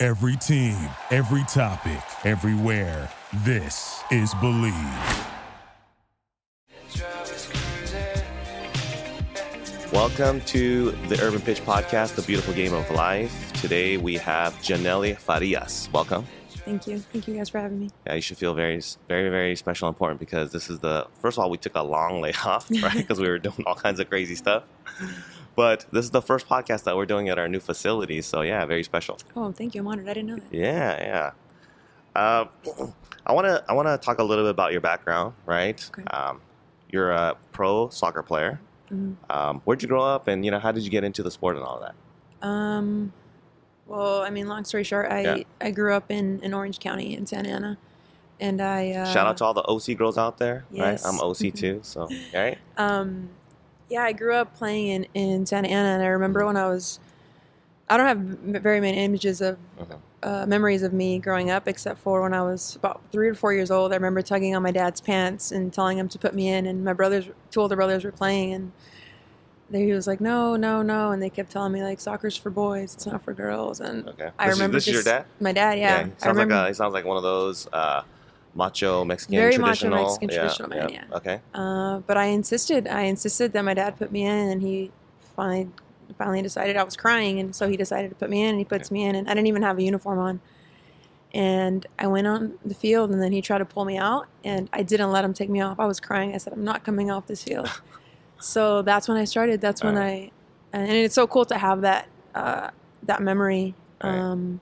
Every team, every topic, everywhere. This is Bleav. Welcome to the Urban Pitch Podcast, the beautiful game of life. Today we have Janelle Farias. Welcome. Thank you. Thank you guys for having me. Yeah, you should feel very, very, very special and important because this is the first of all, we took a long layoff, right? Because we were doing all kinds of crazy stuff. But this is the first podcast that we're doing at our new facility. So, yeah, very special. Oh, thank you. I'm honored. I didn't know that. Yeah, yeah. Uh, I want to I want to talk a little bit about your background, right? Okay. Um, you're a pro soccer player. Mhm. Um, where'd you grow up, and you know how did you get into the sport and all of that? Um, well, I mean, long story short, I, Yeah. I grew up in, in Orange County in Santa Ana. And I. Uh, Shout out to all the OC girls out there, yes. right? I'm OC too, so right. Um, yeah, I grew up playing in, in Santa Ana. And I remember when I was. I don't have very many images of uh, memories of me growing up, except for when I was about three or four years old. I remember tugging on my dad's pants and telling him to put me in, and my brothers, two older brothers, were playing, and they, he was like, "No, no, no," and they kept telling me like, "Soccer's for boys, it's not for girls." And Okay. I this is- remember this is your just- dad. my dad, yeah, he I sounds remember. like a, he sounds like one of those uh, macho Mexican Very macho traditional. Mexican traditional man, yeah. Okay. Uh, but I insisted. I insisted that my dad put me in, and he finally finally decided I was crying, and so he decided to put me in, and he puts me in, and I didn't even have a uniform on. And I went on the field, and then he tried to pull me out, and I didn't let him take me off. I was crying. I said, "I'm not coming off this field." so that's when I started. That's when Alright. I, and it's so cool to have that uh, that memory, Right. um,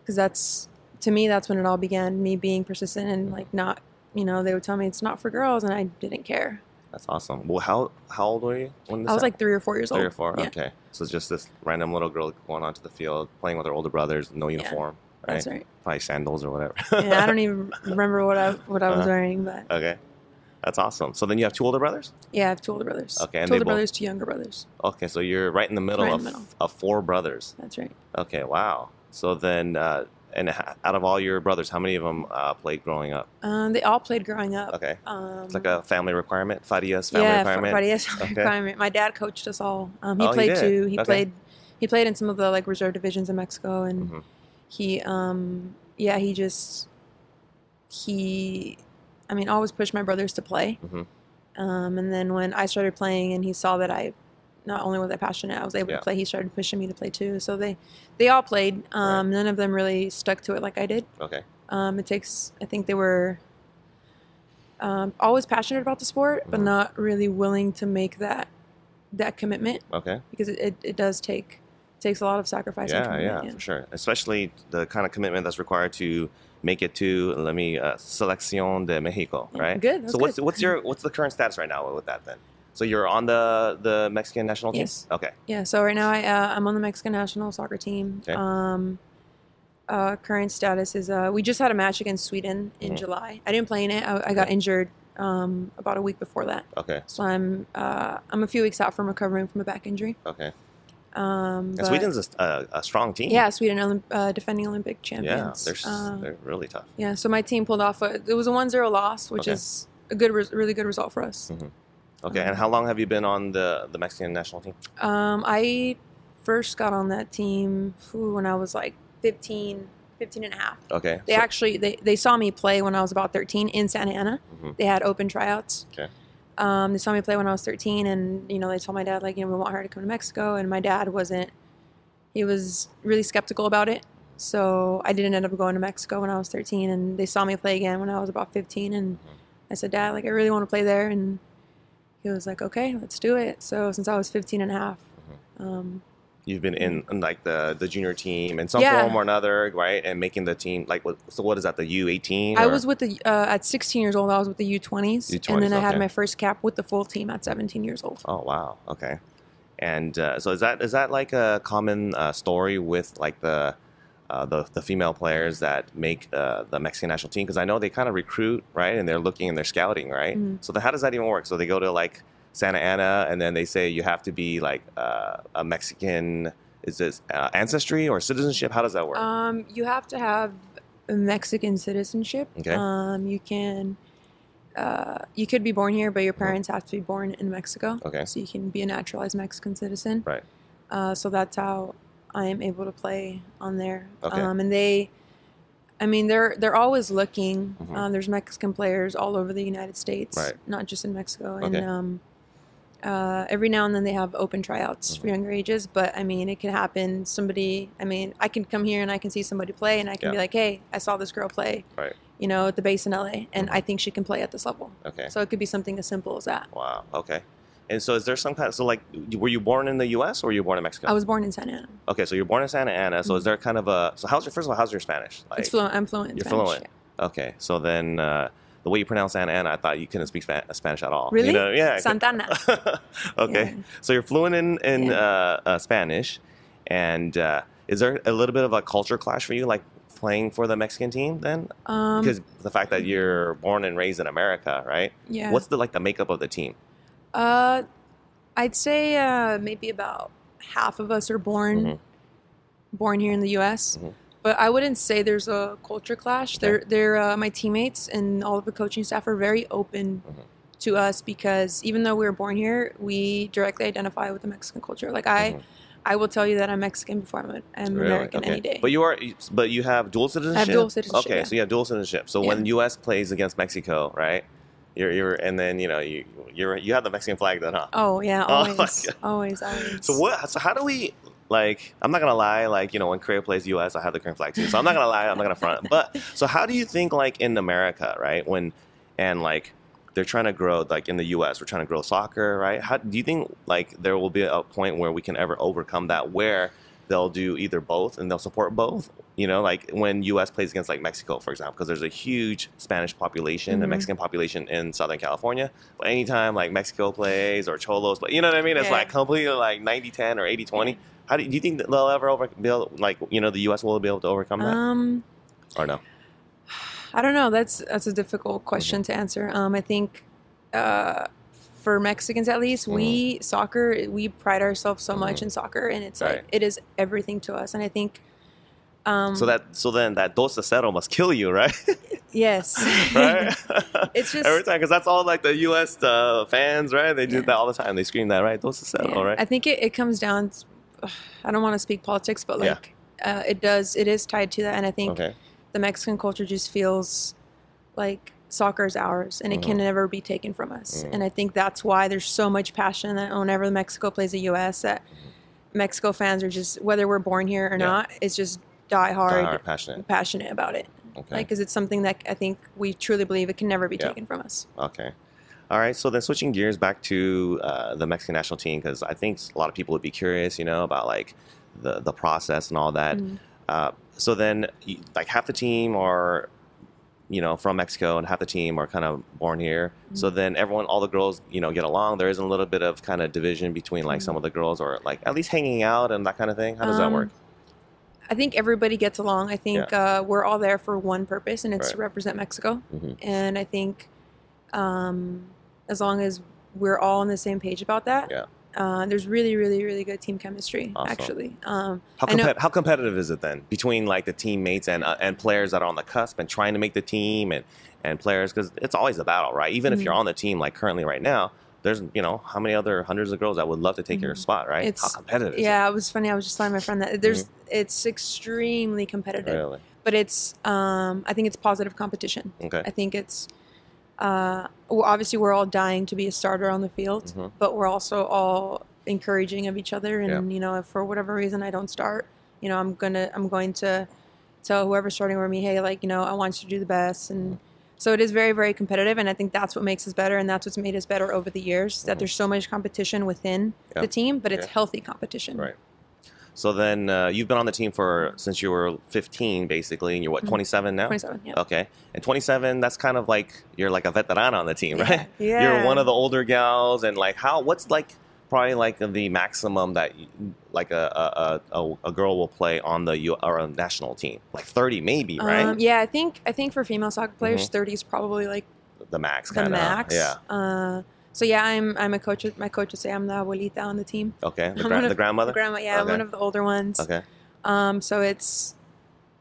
because that's to me that's when it all began. Me being persistent and like not, you know, they would tell me it's not for girls, and I didn't care. That's awesome. Well, how how old were you when this I was happened? like three or four years three old. or four. Yeah, Okay. So it's just this random little girl going onto the field, playing with her older brothers, no uniform, right? that's right. Probably sandals or whatever. Yeah, I don't even remember what I what I was Uh-huh. wearing, but okay. That's awesome. So then you have two older brothers. yeah, I have two older brothers. Okay, and two older both- brothers, two younger brothers. Okay, so you're right in the middle Right in of the middle. of four brothers. That's right. Okay, wow. So then, uh, and out of all your brothers, how many of them uh, played growing up? Um, they all played growing up. Okay, Um, it's like a family requirement, Fadia's family yeah, requirement. Friday family Okay. requirement. My dad coached us all. Um, he Oh, he played did? too. He Okay. played. He played in some of the like reserve divisions in Mexico, and Mhm. he, um, yeah, he just he, I mean, always pushed my brothers to play. Mhm. Um, and then when I started playing, and he saw that I, not only was I passionate, I was able Yeah. to play. He started pushing me to play too. So they, they all played. Um, None of them really stuck to it like I did. Okay, Um, it takes. I think they were um, always passionate about the sport, but Mhm. not really willing to make that that commitment okay. because it, it, it does take takes a lot of sacrifice. and Yeah, yeah, for sure. Especially the kind of commitment that's required to make it to let me uh, Selección de Mexico, Yeah, right? good, So what's good. what's your what's the current status right now with that then? So you're on the the Mexican national team. Yes. Okay. Yeah. So right now I uh, I'm on the Mexican national soccer team. Okay. Um, uh, current status is uh, we just had a match against Sweden in Mhm. July. I didn't play in it. I, I got Okay. injured um, about a week before that. Okay. So I'm uh, I'm a few weeks out from recovering from a back injury. Okay. Um, but- Sweden's a, a, a strong team. Yeah, Sweden Olymp- uh, defending Olympic champions. Yeah, they're Uh, they're really tough. yeah, so my team pulled off. A, it was a 1-0 loss, which Okay. is a good, res- really good result for us. Okay. and how long have you been on the the Mexican national team? Um, I first got on that team when I was like 15, 15 and a half. Okay. They so- actually they, they saw me play when I was about 13 in Santa Ana. Mhm. They had open tryouts. Okay. Um, they saw me play when I was 13, and you know they told my dad like you know we want her to come to Mexico, and my dad wasn't. He was really skeptical about it, so I didn't end up going to Mexico when I was 13, and they saw me play again when I was about 15, and I said, Dad, like I really want to play there, and he was like, Okay, let's do it. So since I was 15 and a half, um, You've been in, like the the junior team in some Yeah. form or another, right? And making the team like what? So what is that? The U eighteen? I was with the uh, at 16 years old. I was with the U20s, and U20s, then I had my first cap with the full team at 17 years old. Oh wow. Okay. And uh, so is that is that like a common uh, story with like the uh, the the female players that make uh, the Mexican national team? Because I know they kind of recruit, right? And they're looking and they're scouting, right? Mhm. So then how does that even work? So they go to like Santa Ana, and then they say you have to be like uh, a Mexican. Is this uh, ancestry or citizenship? How does that work? Um, you have to have a Mexican citizenship. Okay. Um, you can, uh, you could be born here, but your parents have to be born in Mexico. Uh-huh. Okay. So you can be a naturalized Mexican citizen. Right. Uh, so that's how I am able to play on there. Okay. Um, and they, I mean, they're they're always looking. Mhm. Um, there's Mexican players all over the United States, Right. not just in Mexico. Okay. And um, uh, every now and then they have open tryouts Mm-hmm. for younger ages. But I mean, it can happen. Somebody, I mean, I can come here and I can see somebody play, and I can be like, hey, I saw this girl play. Right. You know, at the base in LA, and Mhm. I think she can play at this level. Okay. So it could be something as simple as that. Wow. Okay. And so, is there some kind? so, like, were you born in the U.S. or were you born in Mexico? I was born in Santa Ana. Okay, so you're born in Santa Ana. So, is there kind of a? So, how's your first of all? How's your Spanish? Like, Mm-hmm. it's fluent. I'm fluent. You're Spanish, fluent. Okay, so then uh, the way you pronounce Santa Ana, I thought you couldn't speak Spanish at all. Really? You know? Yeah. Santana. okay, Yeah. so you're fluent in in Yeah. uh, uh, Spanish, and uh, is there a little bit of a culture clash for you, like playing for the Mexican team? Then, Um, because the fact that you're born and raised in America, right? yeah. What's the like the makeup of the team? Uh, I'd say uh, maybe about half of us are born Mhm. born here in the U.S. Mhm. But I wouldn't say there's a culture clash. They're they're uh, my teammates and all of the coaching staff are very open Mhm. to us because even though we were born here, we directly identify with the Mexican culture. Like I, Mhm. I will tell you that I'm Mexican before I'm, I'm Really? American Okay. any day. But you are, but you have dual citizenship. Have dual citizenship, Okay, yeah. so you have dual citizenship. So Yeah. when U.S. plays against Mexico, right? You're, you're, and then you know you, you're, you have the Mexican flag then, huh? oh yeah, Oh always, God. always, always. So what? So how do we like? I'm not gonna lie. Like you know, when Korea plays U.S., I have the Korean flag too. So I'm not gonna lie. I'm not gonna front. But so how do you think like in America, right? When and like they're trying to grow like in the U.S. We're trying to grow soccer, right? How do you think like there will be a point where we can ever overcome that where they'll do either both and they'll support both? You know, like when U.S. plays against like Mexico, for example, because there's a huge Spanish population, a Mhm. Mexican population in Southern California. But anytime like Mexico plays or Cholos, play, you know what I mean? It's Yeah. like completely like 90-10 or 80-20. How do you, do you think that they'll ever over be able, like you know the U.S. will be able to overcome that um, or no? I don't know. That's that's a difficult question Mm-hmm. to answer. Um, I think uh, for Mexicans at least, we soccer we pride ourselves so much Mhm. in soccer, and it's Right. like it is everything to us. And I think, um, So that so then that dos cero must kill you, right? yes, right? It's just- every time because that's all like the U.S. Uh, fans, right? They do Yeah. that all the time. They scream that, right? Dos cero, Yeah. right? I think it, it comes down. To, I don't want to speak politics, but Yeah. like uh, it does. It is tied to that, and I think okay. the Mexican culture just feels like soccer is ours and it can never be taken from us. Mhm. And I think that's why there's so much passion that whenever Mexico plays the US that Mexico fans are just whether we're born here or Mm-hmm. Yeah. not, it's just die hard, Die hard, passionate. passionate about it. Okay. Like cuz it's something that I think we truly believe it can never be Yeah. taken from us. Okay. All right. So then switching gears back to uh, the Mexican national team, because I think a lot of people would be curious, you know, about like the, the process and all that. Mhm. Uh, so then, like half the team are, you know, from Mexico and half the team are kind of born here. So Mm-hmm. then everyone, all the girls, you know, get along. There is a little bit of kind of division between like some Mhm. of the girls or like at least hanging out and that kind of thing. How does that Um, work? I think everybody gets along. I think uh, we're all there for one purpose, and it's to represent Mexico. Mhm. And I think um, as long as we're all on the same page about that, Yeah. Uh, there's really, really, really good team chemistry. Awesome. Actually, um, How, I know- how competitive is it then between like the teammates and uh, and players that are on the cusp and trying to make the team and and players because it's always a battle, right? Even if Mhm. you're on the team like currently right now, there's you know how many other hundreds of girls that would love to take your Mhm. spot, right? It's- how competitive? is yeah, it was funny. I was just telling my friend that there's Mm-hmm. it's extremely competitive, really but it's um, I think it's positive competition. okay. I think it's uh, obviously we're all dying to be a starter on the field, Mhm. but we're also all encouraging of each other. And you know, if for whatever reason I don't start, you know, I'm gonna I'm going to tell whoever's starting over me, hey, like you know, I want you to do the best. And so it is very very competitive, and I think that's what makes us better, and that's what's made us better over the years. That Mhm. there's so much competition within Yeah. the team, but it's Yeah. healthy competition. Right. So then uh, you've been on the team for since you were 15, basically, and you're what Mhm. 27 now? 27. Yeah. Okay, and 27, that's kind of like you're like a veteran on the team, right? Yeah. You're one of the older gals, and like how? What's like probably like the maximum that like a a, a, a girl will play on the U or a national team? Like thirty, maybe, right? Um, yeah, I think I think for female soccer players, Mhm. 30 is probably like the max, the kind of. max. Yeah. Uh, so yeah, I'm I'm a coach. My coach would say I'm the abuelita on the team. Okay. The, gra- of- the grandmother. The grandma, yeah, I'm one of the older ones. okay. Um, so it's,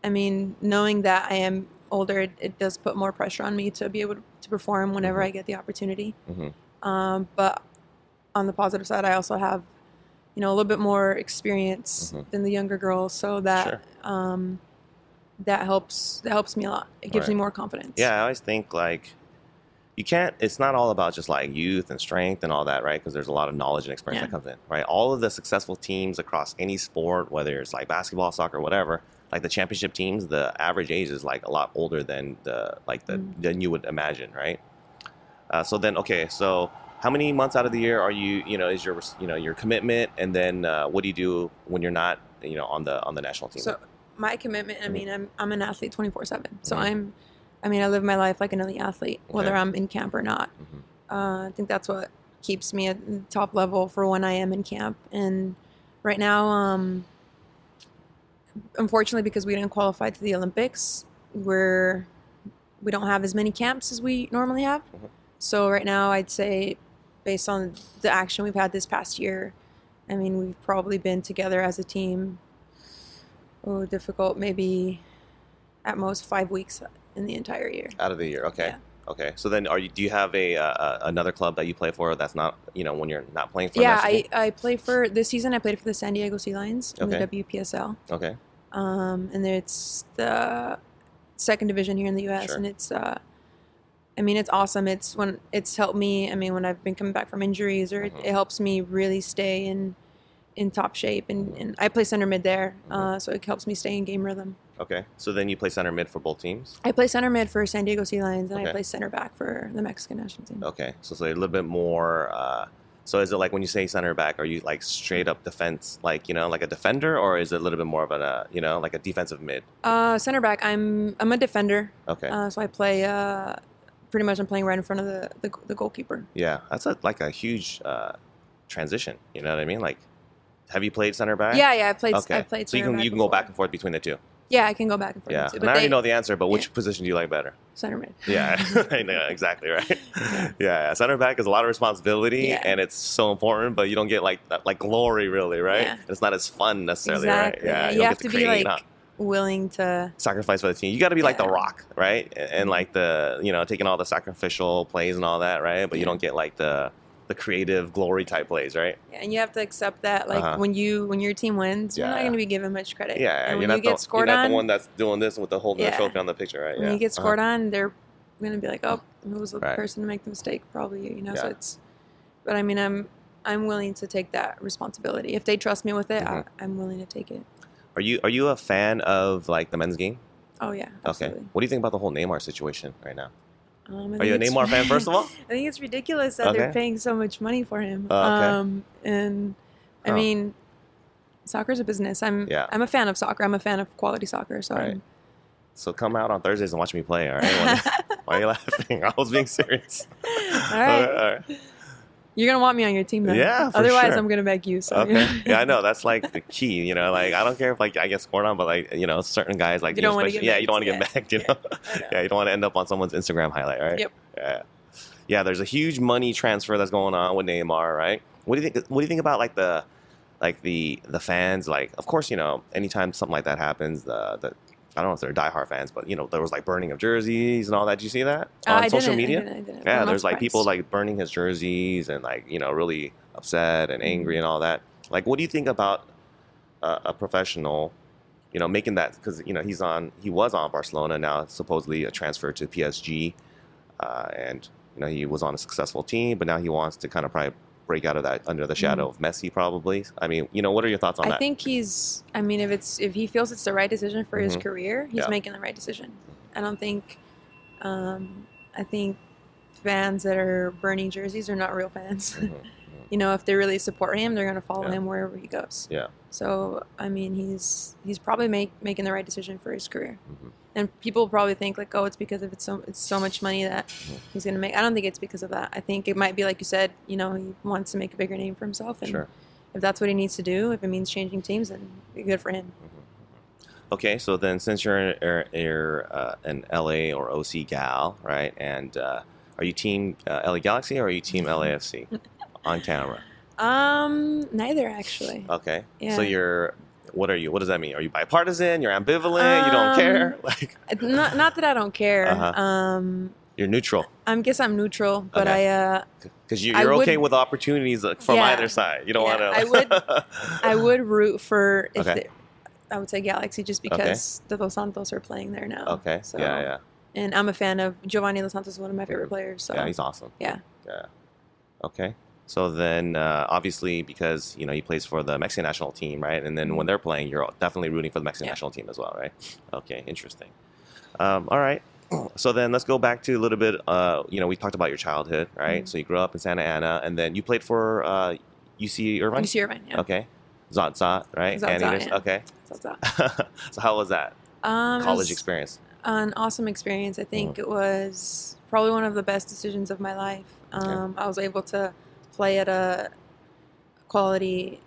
I mean, knowing that I am older, it, it does put more pressure on me to be able to perform whenever Mhm. I get the opportunity. Mhm. Um, but on the positive side, I also have, you know, a little bit more experience Mhm. than the younger girls, so that Sure. um, that helps. That helps me a lot. It gives Right. me more confidence. Yeah, I always think like you can't. It's not all about just like youth and strength and all that, right? Because there's a lot of knowledge and experience Yeah. that comes in, right? All of the successful teams across any sport, whether it's like basketball, soccer, whatever, like the championship teams, the average age is like a lot older than the like the Mm. than you would imagine, right? Uh, so then, okay, so how many months out of the year are you? You know, is your you know your commitment, and then uh, what do you do when you're not? You know, on the on the national team. So my commitment. I Mhm. mean, I'm I'm an athlete 24 seven. So Mhm. I'm, I mean, I live my life like an elite athlete, whether Okay. I'm in camp or not. Mhm. Uh, I think that's what keeps me at the top level for when I am in camp. And right now, um, unfortunately, because we didn't qualify to the Olympics, we're we don't have as many camps as we normally have. Mhm. So right now, I'd say, based on the action we've had this past year, I mean, we've probably been together as a team. Oh, difficult. Maybe at most five weeks in the entire year. out of the year. Okay. Yeah. Okay. So then, are you? Do you have a uh, another club that you play for that's not you know when you're not playing for? yeah, I. I play for this season. I played for the San Diego Sea Lions in Okay. the WPSL, Okay. um, and it's the second division here in the U.S. Sure. And it's, uh, I mean, it's awesome. It's when it's helped me. I mean, when I've been coming back from injuries, or Mhm. it, it helps me really stay in in top shape. And, and I play center mid there, Mhm. uh, so it helps me stay in game rhythm. Okay. So then you play center mid for both teams. I play center mid for San Diego Sea Lions, and Okay. I play center back for the Mexican national team. Okay. So so a little bit more. Uh, so is it like when you say center back, are you like straight up defense, like you know, like a defender, or is it a little bit more of a uh, you know, like a defensive mid? Uh, center back. I'm I'm a defender. Okay. Uh, so I play. Uh, pretty much, I'm playing right in front of the the, the goalkeeper. yeah, that's a, like a huge uh, transition. You know what I mean? Like, have you played center back? Yeah, yeah. I played. Okay. I played. so you can you can go back and forth between the two. Yeah, I can go back and forth. Yeah. too, And I already they- know the answer, but which yeah. position do you like better? center mid. Yeah, I know, exactly right. Yeah. center back is a lot of responsibility, Yeah. and it's so important, but you don't get like like glory really, right? Yeah. It's not as fun necessarily, Exactly. right? Yeah, You don't have to be, like, huh? Willing to. sacrifice for the team. You got to be like the Rock, right? And, and like the you know taking all the sacrificial plays and all that, right? But you don't get like the the creative glory type plays, right? Yeah, and you have to accept that, like Uh-huh. when you when your team wins, you're not going to be given much credit. Yeah, And you're when not you get the, scored on, the one that's doing this with the holding the Yeah. trophy on the picture, right? when yeah. you get Uh-huh. scored on, they're going to be like, oh, who was the Right. person to make the mistake? Probably you. You know, so it's. But I mean, I'm I'm willing to take that responsibility if they trust me with it. Mhm. I, I'm willing to take it. Are you are you a fan of like the men's game? Oh yeah, absolutely. Okay. What do you think about the whole Neymar situation right now? Um, Are you a Neymar fan, first of all? I think it's ridiculous that Okay. they're paying so much money for him. Oh, okay. Um, and I Huh. mean, soccer's a business. I'm Yeah. I'm a fan of soccer. I'm a fan of quality soccer. So Right. So come out on Thursdays and watch me play. All right? Why are you laughing? I was being serious. all right. all right. You're gonna want me on your team, though. Yeah, Otherwise, sure. I'm gonna beg you. So Okay. Yeah, I know. That's like the key. You know, like I don't care if like I get scored on, but like you know, certain guys like You don't wanna get yeah, you don't want to get back. You know, know. yeah, you don't want to end up on someone's Instagram highlight, right? Yep. Yeah. Yeah, there's a huge money transfer that's going on with Neymar, right? What do you think? What do you think about like the, like the the fans? Like, of course, you know, anytime something like that happens, the the I don't know if they're diehard fans, but you know, there was like burning of jerseys and all that. Did you see that Uh, on I social didn't, I media? didn't, I didn't. Yeah, I'm there's like people like burning his jerseys and like you know really upset and Mm-hmm. angry and all that. Like, what do you think about uh, a professional, you know, making that because you know he's on he was on Barcelona now supposedly a transfer to PSG, uh, and you know he was on a successful team, but now he wants to kind of probably break out of that under the shadow of Messi probably. I mean, you know, what are your thoughts on Mm-hmm. I think he's. I mean, if it's if he feels it's the right decision for his Mhm. career, he's Yeah. making the right decision. I don't think. Um, I think fans that are burning jerseys are not real fans. Mhm, mhm. You know, if they really support him, they're going to follow Yeah. him wherever he goes. Yeah. So I mean, he's he's probably make, making the right decision for his career. Mhm. And people probably think like, oh, it's because of it's so it's so much money that Mhm. he's going to make. I don't think it's because of that. I think it might be like you said. You know, he wants to make a bigger name for himself, and Sure. if that's what he needs to do, if it means changing teams, then good for him. Okay, so then since you're, you're, you're uh, an LA or OC gal, right? And uh, are you team uh, LA Galaxy or are you team LAFC on camera? Um, neither actually. Okay. Yeah. So you're, what are you? What does that mean? Are you bipartisan? You're ambivalent? you don't Um, care? Like Not not that I don't care. Uh-huh. Um, you're neutral I guess I'm neutral, but Okay. I uh, because you you're would- okay with opportunities uh, from Yeah. either side. You don't Yeah, want to. I would I would root for if Okay. they, I would say Galaxy just because the dos Santos are playing there now. okay. So, yeah, yeah, And I'm a fan of Giovani dos Santos, is one of my favorite players. So yeah. He's awesome. yeah. Yeah. Okay. So then, uh, obviously, because you know he plays for the Mexican national team, right? And then when they're playing, you're definitely rooting for the Mexican Mm-hmm. Yeah. national team as well, right? Okay, interesting. Um, all right. So then, let's go back to a little bit. Uh, you know, we talked about your childhood, right? Mhm. So you grew up in Santa Ana, and then you played for uh, UC Irvine. UC Irvine, yeah. Okay. Zot Zot, right? Zot Zot, yeah. Okay. So that's that. so how was that Um, college was experience? An awesome experience. I think Mm-hmm. it was probably one of the best decisions of my life. Um, I was able to play at a quality,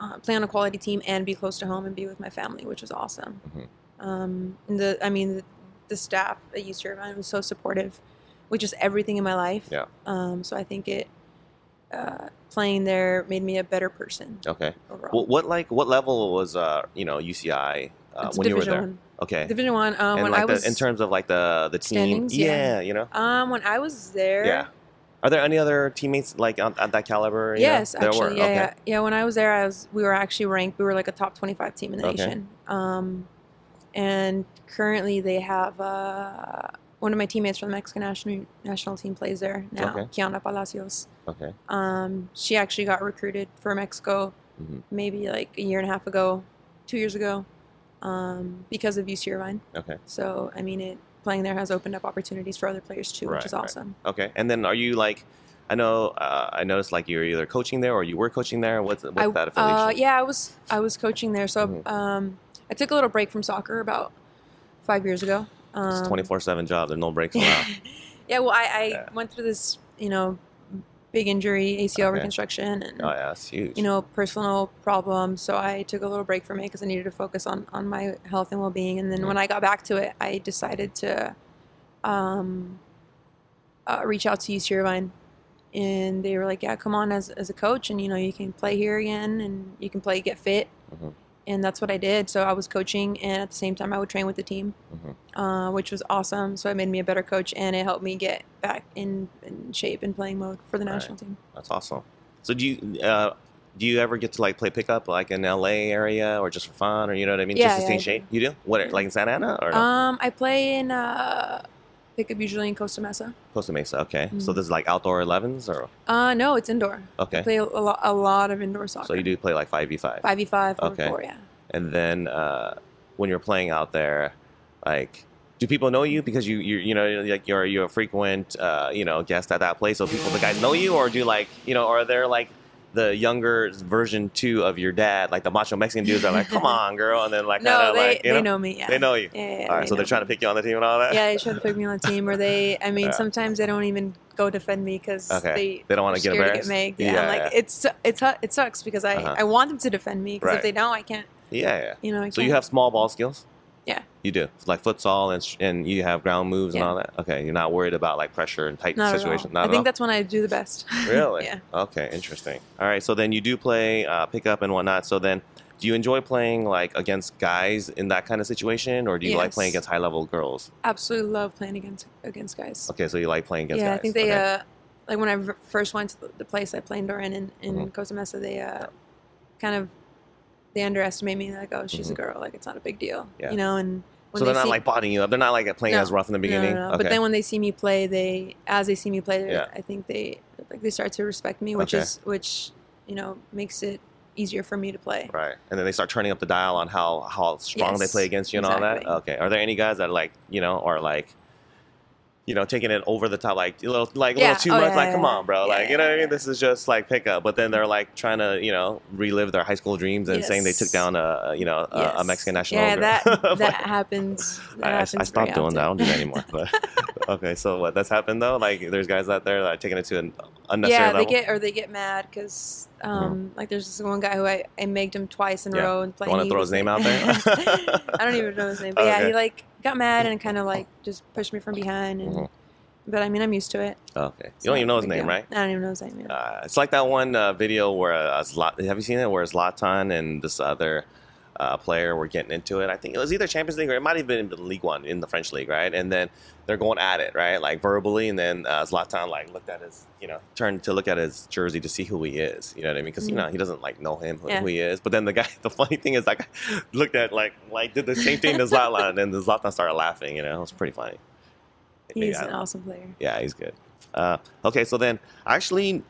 uh, play on a quality team, and be close to home and be with my family, which was awesome. Mhm. Um, and the, I mean, the, the staff at UC Irvine was so supportive, with just everything in my life. Yeah. Um, so I think it uh, playing there made me a better person Okay. overall. Well, what like what level was uh you know UCI uh, when you were there? One. Okay. Division One. Um, and when like I was the, in terms of like the the team, Standings, yeah. you know, um, when I was there. yeah. Are there any other teammates like on, at that caliber? know? Yes, there actually, were. yeah, okay. yeah, yeah. When I was there, I was we were actually ranked. We were like a top twenty-five team in the Okay. nation. Um, and currently, they have uh, one of my teammates from the Mexican national national team plays there now, Okay. Kiana Palacios. Okay. Um, she actually got recruited for Mexico Mhm. maybe like a year and a half ago, two years ago, um, because of UC Irvine. Okay. So I mean, it playing there has opened up opportunities for other players too, Right, which is right. awesome. Okay. And then are you like? I know. Uh, I noticed like you're either coaching there or you were coaching there. What's what's I, that affiliation? Uh, yeah, I was I was coaching there. So Mhm. um, I took a little break from soccer about five years ago. It's Um, twenty four seven job. There's no breaks allowed. yeah, well, I, I Yeah. went through this, you know, big injury, ACL Okay. reconstruction, and oh yeah, that's huge. you know, personal problems. So I took a little break from it because I needed to focus on on my health and well being. And then Mhm. when I got back to it, I decided to um, uh, reach out to UC Irvine. And they were like, "Yeah, come on as, as a coach, and you know you can play here again, and you can play, get fit." Mhm. And that's what I did. So I was coaching, and at the same time, I would train with the team, Mhm. uh, which was awesome. So it made me a better coach, and it helped me get back in, in shape and playing mode for the national team. That's awesome. So do you uh, do you ever get to like play pickup like in LA area or just for fun or you know what I mean? Yeah, just to yeah, stay in shape. You do? What like in Santa Ana or no? Um, I play in uh, pickup usually in Costa Mesa. Costa Mesa? Okay. So Mhm. this is like outdoor 11s or Uh, no, it's indoor. Okay. I play a, lot, a lot of indoor soccer. So you do play like five v five. five v five, four Okay. four, yeah. And then uh, when you're playing out there, like. Do people know you because you you you know like you're you're a frequent uh, you know guest at that place? So people the guys know you, or do like you know are there like the younger version two of your dad, like the macho Mexican dudes are like, come on, girl, and then like No, of they, like you they know, know me. Yeah. they know you. Yeah, yeah, All right, they so they're trying to pick you on the team and all that. Yeah, they try to put me on the team, or they. I mean, sometimes they don't even go defend me because Okay. they They don't wanna get scared to embarrassed? megged. Yeah, Yeah, like it's it's it sucks because I Uh-huh. I want them to defend me because Right. if they don't, I can't. Yeah, yeah. You know, I So you can't. have small ball skills. Yeah. You do like futsal and and you have ground moves and all that. Okay, you're not worried about like pressure and tight not situations. At Not I think all? that's when I do the best. really. yeah. Okay, interesting. All right, so then you do play uh, pickup and whatnot. So then, do you enjoy playing like against guys in that kind of situation, or do you like playing against high level girls? Absolutely love playing against against guys. Okay, so you like playing against guys? yeah, guys. I think they okay. uh like when I first went to the- place I played in in, in Mhm. Costa Mesa, they uh kind of they underestimate me like oh she's Mhm. a girl like it's not a big deal Yeah. you know and when so they they're not see, like botting you up. They're not like playing No. as rough in the beginning. no, no. Okay. but then when they see me play they as they see me play Yeah. I think they like they start to respect me which Okay. is which you know makes it easier for me to play Right, and then they start turning up the dial on how how strong they play against you and all that. Okay, are there any guys that like you know are like you know, taking it over the top, like a little, like a Yeah. little too Oh, much. yeah, like, yeah, come on, bro. Like, you know what I mean? This is just like pickup. But then they're like trying to, you know, relive their high school dreams and saying they took down a, you know, a, a Mexican national. Yeah, that Like, that happens. That I, I, happens I stopped very doing that. I don't do that anymore. But okay, so what? That's happened though. Like, there's guys out there that are taking it to an unnecessary yeah, level. they get or they get mad because um, like there's this one guy who I, I megged him twice in a row and You playing. wanna throw his name out there? I don't even know his name, but yeah, he like got mad and kind of like just pushed me from behind. And Mhm. but I mean, I'm used to it. okay, you so don't even know his name, deal. right? I don't even know his name. Yeah. Uh, it's like that one uh, video where uh, Zlat- have you seen it? Where Zlatan and this other uh, player were getting into it. I think it was either Champions League or it might have been in the League One in the French league, right? And then they're going at it, right? Like verbally, and then uh, Zlatan like looked at his, you know, turned to look at his jersey to see who he is. You know what I mean? Because you Mhm. know he doesn't like know him who, Yeah. who he is. But then the guy, the funny thing is, like looked at like like did the same thing to Zlatan, and then the Zlatan started laughing. You know, it was pretty funny. He's I an awesome player. Yeah, he's good. Uh, okay, so then actually,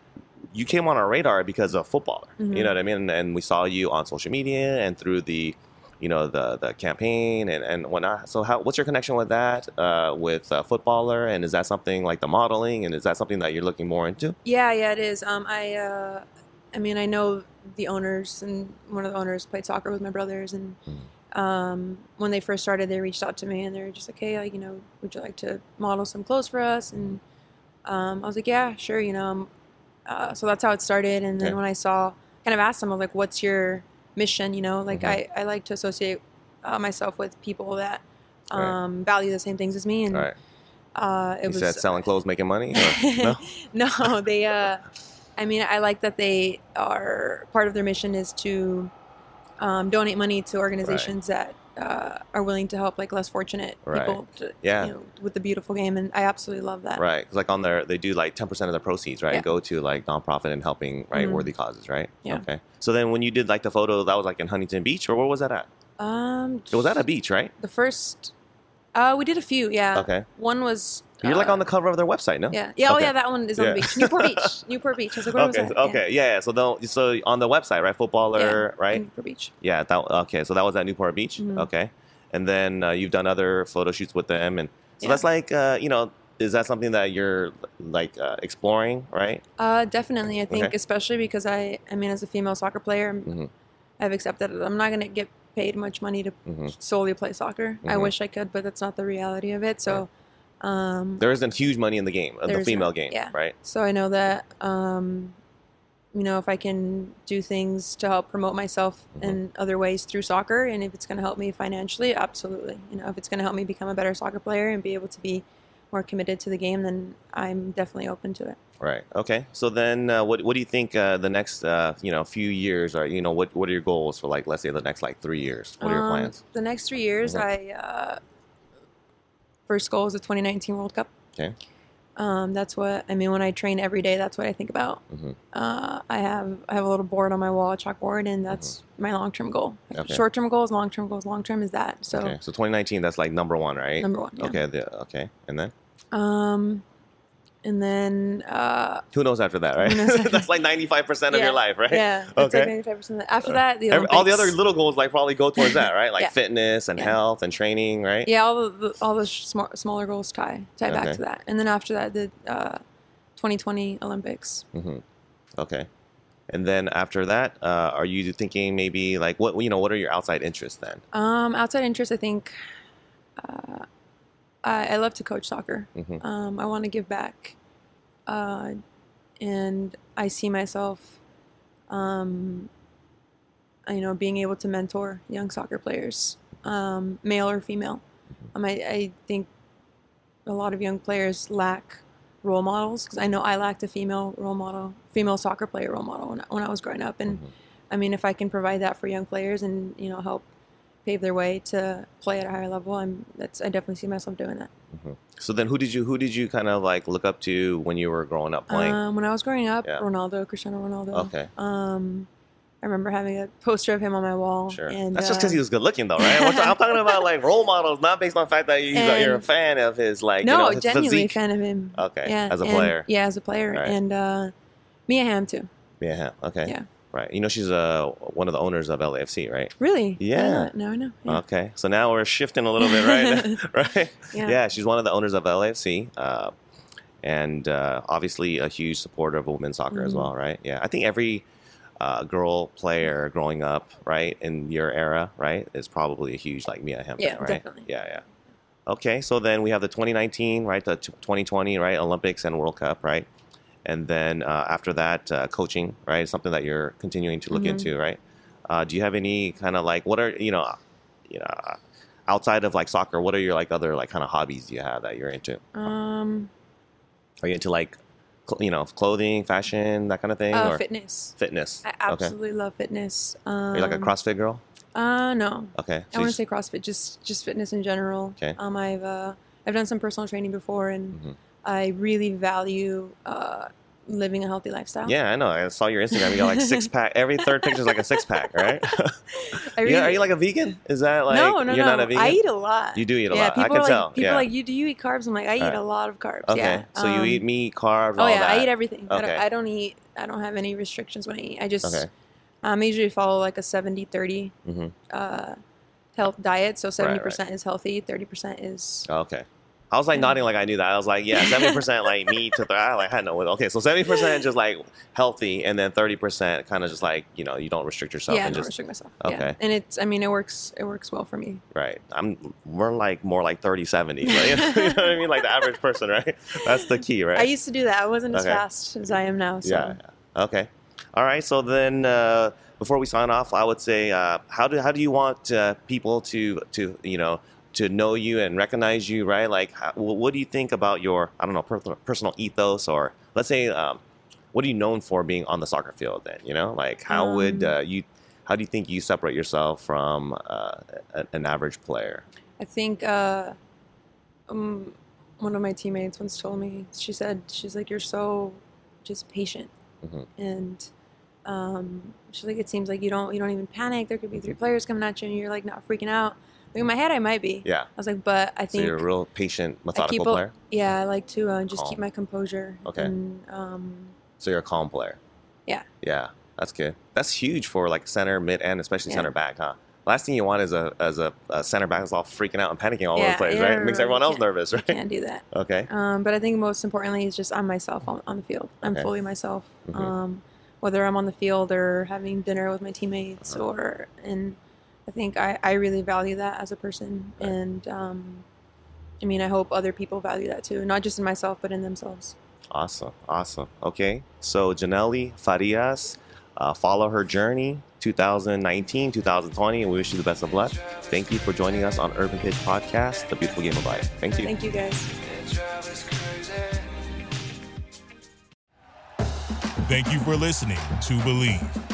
you came on our radar because of footballer. Mhm. You know what I mean? And, and we saw you on social media and through the, you know, the the campaign and and whatnot. So how what's your connection with that? Uh, with uh, footballer, and is that something like the modeling? And is that something that you're looking more into? Yeah, yeah, it is. Um, I, uh, I mean, I know the owners, and one of the owners played soccer with my brothers, and Mhm. um, when they first started, they reached out to me, and they were just like, "Hey, like, you know, would you like to model some clothes for us?" And um, I was like, "Yeah, sure." You know, um, uh, so that's how it started. And then Okay. when I saw, kind of asked them, like, "What's your mission?" You know, like Mhm. I, I like to associate uh, myself with people that Right. um, value the same things as me, and right. uh, it You was said selling clothes, making money. No. no, they. Uh, I mean, I like that they are part of their mission is to um, donate money to organizations that uh, are willing to help like less fortunate Right. people. To, Yeah. You know, with the beautiful game, and I absolutely love that. Right, 'Cause, like on their, they do like ten percent of the proceeds, right, Yeah. go to like nonprofit and helping right Mhm. worthy causes, right? Yeah. Okay. So then, when you did like the photo, that was like in Huntington Beach, or where was that at? Um, It was at a beach, right? the first. Uh, we did a few. Yeah. Okay. One was. You're like uh, on the cover of their website, no? Yeah. Yeah. Oh, Okay. yeah. That one is on Yeah. the beach. Newport Beach. Newport Beach. I was like, where okay. that? Okay. Yeah. yeah. So though, so on the website, right? Footballer, Yeah, right? Newport Beach. Yeah. That. Okay. So that was at Newport Beach. Mhm. Okay. And then uh, you've done other photo shoots with them, and so Yeah. that's like, uh, you know, is that something that you're like uh, exploring, right? Uh, definitely. I think, Okay. especially because I, I mean, as a female soccer player, I'm- Mhm. I've accepted it. I'm not going to get paid much money to hmm solely play soccer. I Mhm. wish I could, but that's not the reality of it. So, um, There isn't huge money in the game, uh, the female not, game, yeah. right? so I know that, um, you know, if I can do things to help promote myself Mhm. in other ways through soccer, and if it's going to help me financially, absolutely. You know, if it's going to help me become a better soccer player and be able to be more committed to the game, then I'm definitely open to it. Right. Okay. So then, uh, what what do you think uh, the next uh, you know few years are? You know, what what are your goals for like let's say the next like three years? What are your Um, plans? The next three years, Mhm. I uh, first goal is the 2019 World Cup. Okay. Um, that's what I mean when I train every day. That's what I think about. hmm Uh, I have I have a little board on my wall, a chalkboard, and that's my long term goal. Mm-hmm. Okay. Short term goals, long term goals. Long term is that. So okay. So 2019, that's like number one, right? number one. Yeah. Okay. The, okay. And then Um, and then uh, who knows after that, right? After- that's like 95 percent of Yeah. your life, right? yeah, Okay. like ninety five percent. After that, the Every, all the other little goals like probably go towards that, right? Like Yeah. fitness and Yeah. health and training, right? Yeah, all the, the all the small, smaller goals tie tie Okay. back to that, and then after that, the uh, 2020 Olympics. hmm Okay. And then after that, uh, are you thinking maybe like what you know? What are your outside interests then? Um, outside interests, I think uh, I, I love to coach soccer. hmm Um, I want to give back, uh, and I see myself, um, you know, being able to mentor young soccer players, um, male or female. Um, I, I think a lot of young players lack role models because I know I lacked a female role model, female soccer player role model when, I- when I was growing up, and Mhm. I mean, if I can provide that for young players and you know help pave their way to play at a higher level, I'm that's I definitely see myself doing that. So then, who did you who did you kind of like look up to when you were growing up playing? Um, when I was growing up, Yeah. Ronaldo, Cristiano Ronaldo. okay, Um, I remember having a poster of him on my wall. sure. And, That's just uh, because he was good looking, though, right? I'm talking about like role models, not based on the fact that he's, you're a fan of his like no, you know his genuinely physique. fan of him. Okay, Yeah, as a and- player. Yeah, as a player, Right. and uh, Mia Hamm too. Yeah. Okay. Yeah. Right. You know, she's uh, one of the owners of LAFC, right? Really? Yeah. No, I know. Yeah. Okay. So now we're shifting a little bit, right? right? Yeah. yeah. she's one of the owners of LAFC. Uh, and uh, obviously a huge supporter of women's soccer as Mhm. well, right? Yeah. I think every uh, girl player growing up, right, in your era, right, is probably a huge like Mia Hampton, Yeah, right? definitely. Yeah, yeah. Okay, so then we have the 2019, right, the t- 2020, right, Olympics and World Cup, right? And then uh, after that, uh, coaching, right, something that you're continuing to look Mhm. into, right? Uh, do you have any kind of like what are you know, you know, outside of like soccer, what are your like other like kind of hobbies you have that you're into? Um, Are you into like, cl- you know, clothing, fashion, that kind of thing, uh, or fitness. fitness? I okay. absolutely love fitness. Um, Are you like a CrossFit girl? Uh, no. Okay. I So want to say CrossFit, just just fitness in general. Okay. Um, I've uh, I've done some personal training before, and Mhm. I really value uh, living a healthy lifestyle. Yeah, I know. I saw your Instagram. You got like six pack. Every third picture is like a six pack, right? I really, yeah, are you like a vegan? Is that like no, no, you're no. not a vegan? I eat a lot. You do eat a yeah, lot. I People can are like, tell. People yeah. are like, you do you eat carbs? I'm like, I eat Alright. a lot of carbs. okay. Yeah. So you Um, eat meat, carbs, Oh all yeah, that. I eat everything. I, Okay. don't, I don't eat. I don't have any restrictions when I eat. I just Okay. um, I usually follow like a 70-30 hmm uh, health diet. So seventy percent is healthy, thirty percent is Okay. I was like nodding like I knew that. I was like, yeah, seventy percent like meat to th- I like I had no. With. Okay, so seventy percent just like healthy, and then thirty percent kind of just like you know you don't restrict yourself yeah. I don't just restrict myself. Okay. Yeah. And it's. I mean, it works. It works well for me. right. I'm we're like more like 30 70 right? you know what I mean? Like the average person, right? That's the key, right? I used to do that. I wasn't as fast as I am now. So. Yeah. yeah. Okay. All right. So then, uh, before we sign off, I would say, uh, how do how do you want uh, people to to you know to know you and recognize you? Right. Like, how, what do you think about your I don't know personal ethos, or let's say, um, what are you known for being on the soccer field? Then you know, like, how would Um, uh, you how do you think you separate yourself from uh, an average player? I think uh, um, one of my teammates once told me. She said, "She's like, you're so just patient, Mhm. and um, she's like, it seems like you don't you don't even panic. There could be three players coming at you, and you're like not freaking out. In my head, I might be. Yeah. I was like, but I think. So you're a real patient, methodical a- player. yeah, I like to uh, just Calm. keep my composure. Okay. And um, So you're a calm player. Yeah. Yeah, that's good. That's huge for like center, mid, and especially Yeah. center back, huh? Last thing you want is a as a, a center back is all freaking out and panicking all over the place, yeah, right? It makes everyone else nervous, right? can't do that. Okay. Um, but I think most importantly is just I'm myself on, on the field. I'm Okay. fully myself. Mhm. Um, whether I'm on the field or having dinner with my teammates Uh-huh. or and I think I, I really value that as a person Right. and um, I mean I hope other people value that too, not just in myself but in themselves. Awesome. Awesome. Okay. So Janelle Farias, uh, follow her journey 2019, 2020, and we wish you the best of luck. Thank you for joining us on Urban Pitch Podcast, The Beautiful Game of Life. Thank you. Thank you guys. Thank you for listening to Bleav.